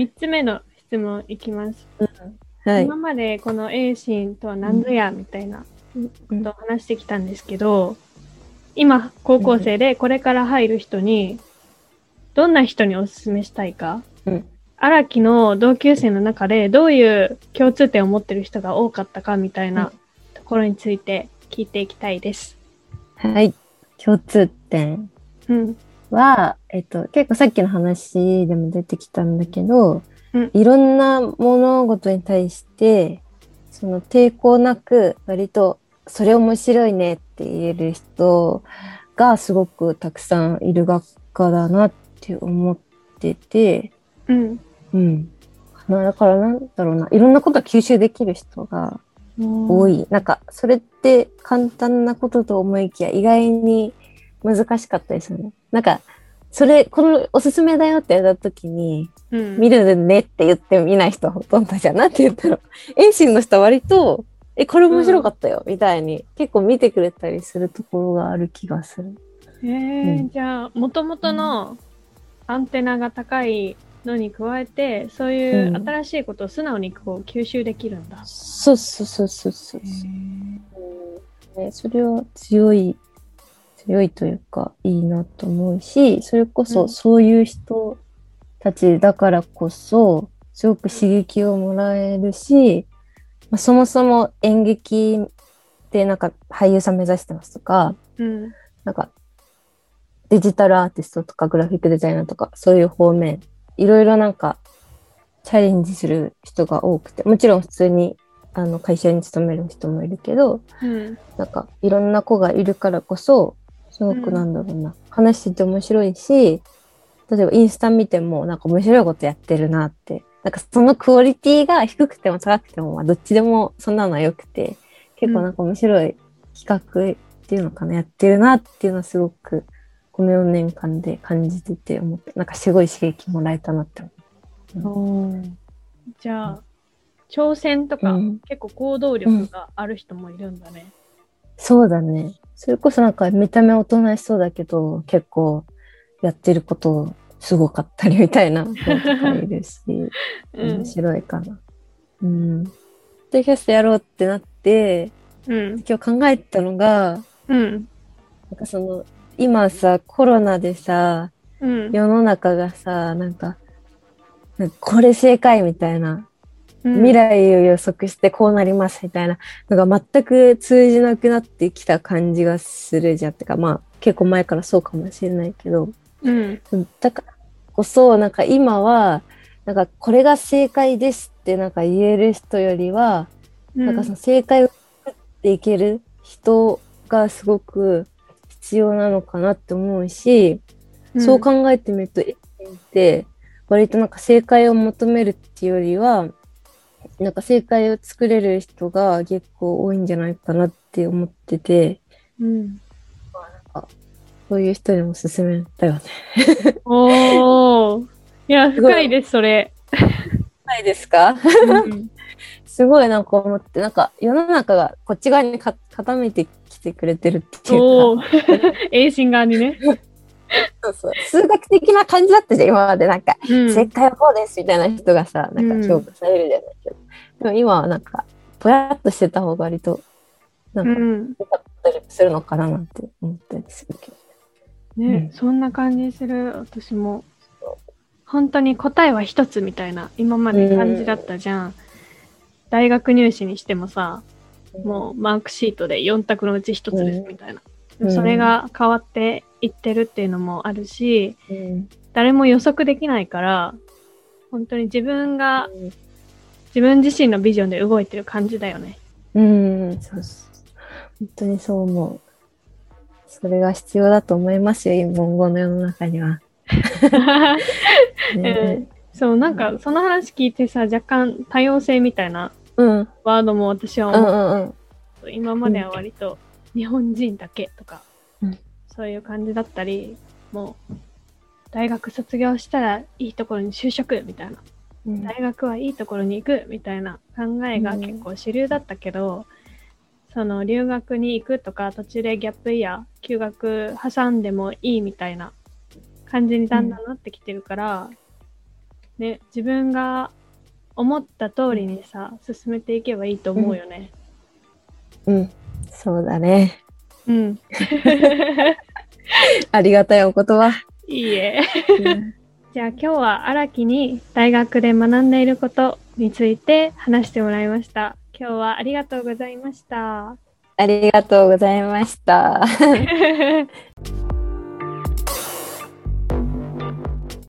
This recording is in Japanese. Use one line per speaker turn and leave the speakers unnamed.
3つ目の質問いきます。
はい
今。までこの A シーンとは何ぞやみたいなことを話してきたんですけど、今高校生でこれから入る人にどんな人におすすめしたいか、
うん
荒木の同級生の中でどういう共通点を持ってる人が多かったかみたいなところについて聞いていきたいです。
はい。共通点
うん。
は、えっと、結構さっきの話でも出てきたんだけど、
うん
いろんな物事に対して、その抵抗なく、割と、それ面白いねって言える人がすごくたくさんいる学科だなって思ってて、
うん。
うん。なだからなんだろうな、いろんなことを吸収できる人が多い。なんか、それって簡単なことと思いきや、意外に難しかったですよね。なんか、それ、このおすすめだよってやった時に、
うん。
見るねって言って見ない人はほとんどじゃん。なんて言ったら、遠心の人は割と、え、これ面白かったよ、みたいに、結構見てくれたりするところがある気がする。
えー
うん
じゃあ、もともとのアンテナが高いのに加えて、そういう
うん
新しいことを素直にこう吸収できるんだ。
そうそうそうそうそう。うんね、それは強い、強いというか、いいなと思うし、それこ
うん
そそういう人たちだからこそ、すごく刺激をもらえるし、まあ、そもそも演劇でなんか俳優さん目指してますとか、
うん。
なんかデジタルアーティストとかグラフィックデザイナーとかそういう方面、いろいろなんかチャレンジする人が多くて、もちろん普通にあの会社に勤める人もいるけど、
うん。
なんかいろんな子がいるからこそ、すごくなんだろうな、話してて面白いし、例えばインスタ見てもなんか面白いことやってるなって、なんかそのクオリティが低くても高くても、まあどっちでもそんなのは良くて、結構なんか面白い企画っていうのかな、やってるなっていうのはすごくこの4年間で感じてて思って、なんかすごい刺激もらえたなって思う。
じゃあ、挑戦とか、
うん。
結構行動力がある人もいるんだね。
そうだね。それこそなんか見た目おとなしそうだけど、結構やってることすごかったりみたいな 子とかいるし、
うん
面。白いかな。うん。で、キャストやろうってなって、
うん。
今日考えたのが、
うん。
なんかその、今さ、コロナでさ、
うん。
世の中がさ、なんか、なんかこれ正解みたいな、未来を予測してこうなりますみたいなのが全く通じなくなってきた感じがするじゃん。ってかまあ結構前からそうかもしれないけど。
うん。
だからこそなんか今はなんかこれが正解ですってなんか言える人よりは、
うん。
なんかその正解を作っていける人がすごく必要なのかなって思うし、そう考えてみると、エッセンって割となんか正解を求めるっていうよりは、なんか正解を作れる人が結構多いんじゃないかなって思ってて、
うん。
そういう人にもおすすめだよね。
おー。いや、
すごい
深いです、それ。
ないですか？
うん
すごいなんか思って、なんか世の中がこっち側にか傾いてきてくれてるっていうか、
おー。A シン側にね。
そうそう数学的な感じだったじゃん、今までなんか、
うん
正解はこうですみたいな人がさ、なんか評価されるじゃないけど、でも今はなんか、ぼやっとしてた方が割と、なか、
うんん。
良かったりするのかななんて思ったりするけど。
ね、
うん
そんな感じする、私も。本当に答えは一つみたいな、今まで感じだったじゃん。大学入試にしてもさ、もうマークシートで4択のうち1つですみたいな。
うん
それが変わっていってるっていうのもあるし、
うん、
誰も予測できないから、本当に自分が、自分自身のビジョンで動いてる感じだよね。
うん、そうそう。本当にそう思う。それが必要だと思いますよ、今後の世の中には。ね
そう、なんかその話聞いてさ、若干多様性みたいな
うん、
ワードも私は
うん、
思う。
うん、うん。
今までは割と日本人だけとか、
うん
そういう感じだったり、もう大学卒業したらいいところに就職みたいな。
うん
大学はいいところに行くみたいな考えが結構主流だったけど、その留学に行くとか途中でギャップイヤー休学挟んでもいいみたいな感じにだんだんなってきてるから、ね、自分が思った通りにさ、進めていけばいいと思うよね。
うん。そうだね。
うん。
ありがたいお言葉。
いいえ。じゃあ今日は荒木に大学で学んでいることについて話してもらいました。今日はありがとうございました。
ありがとうございました。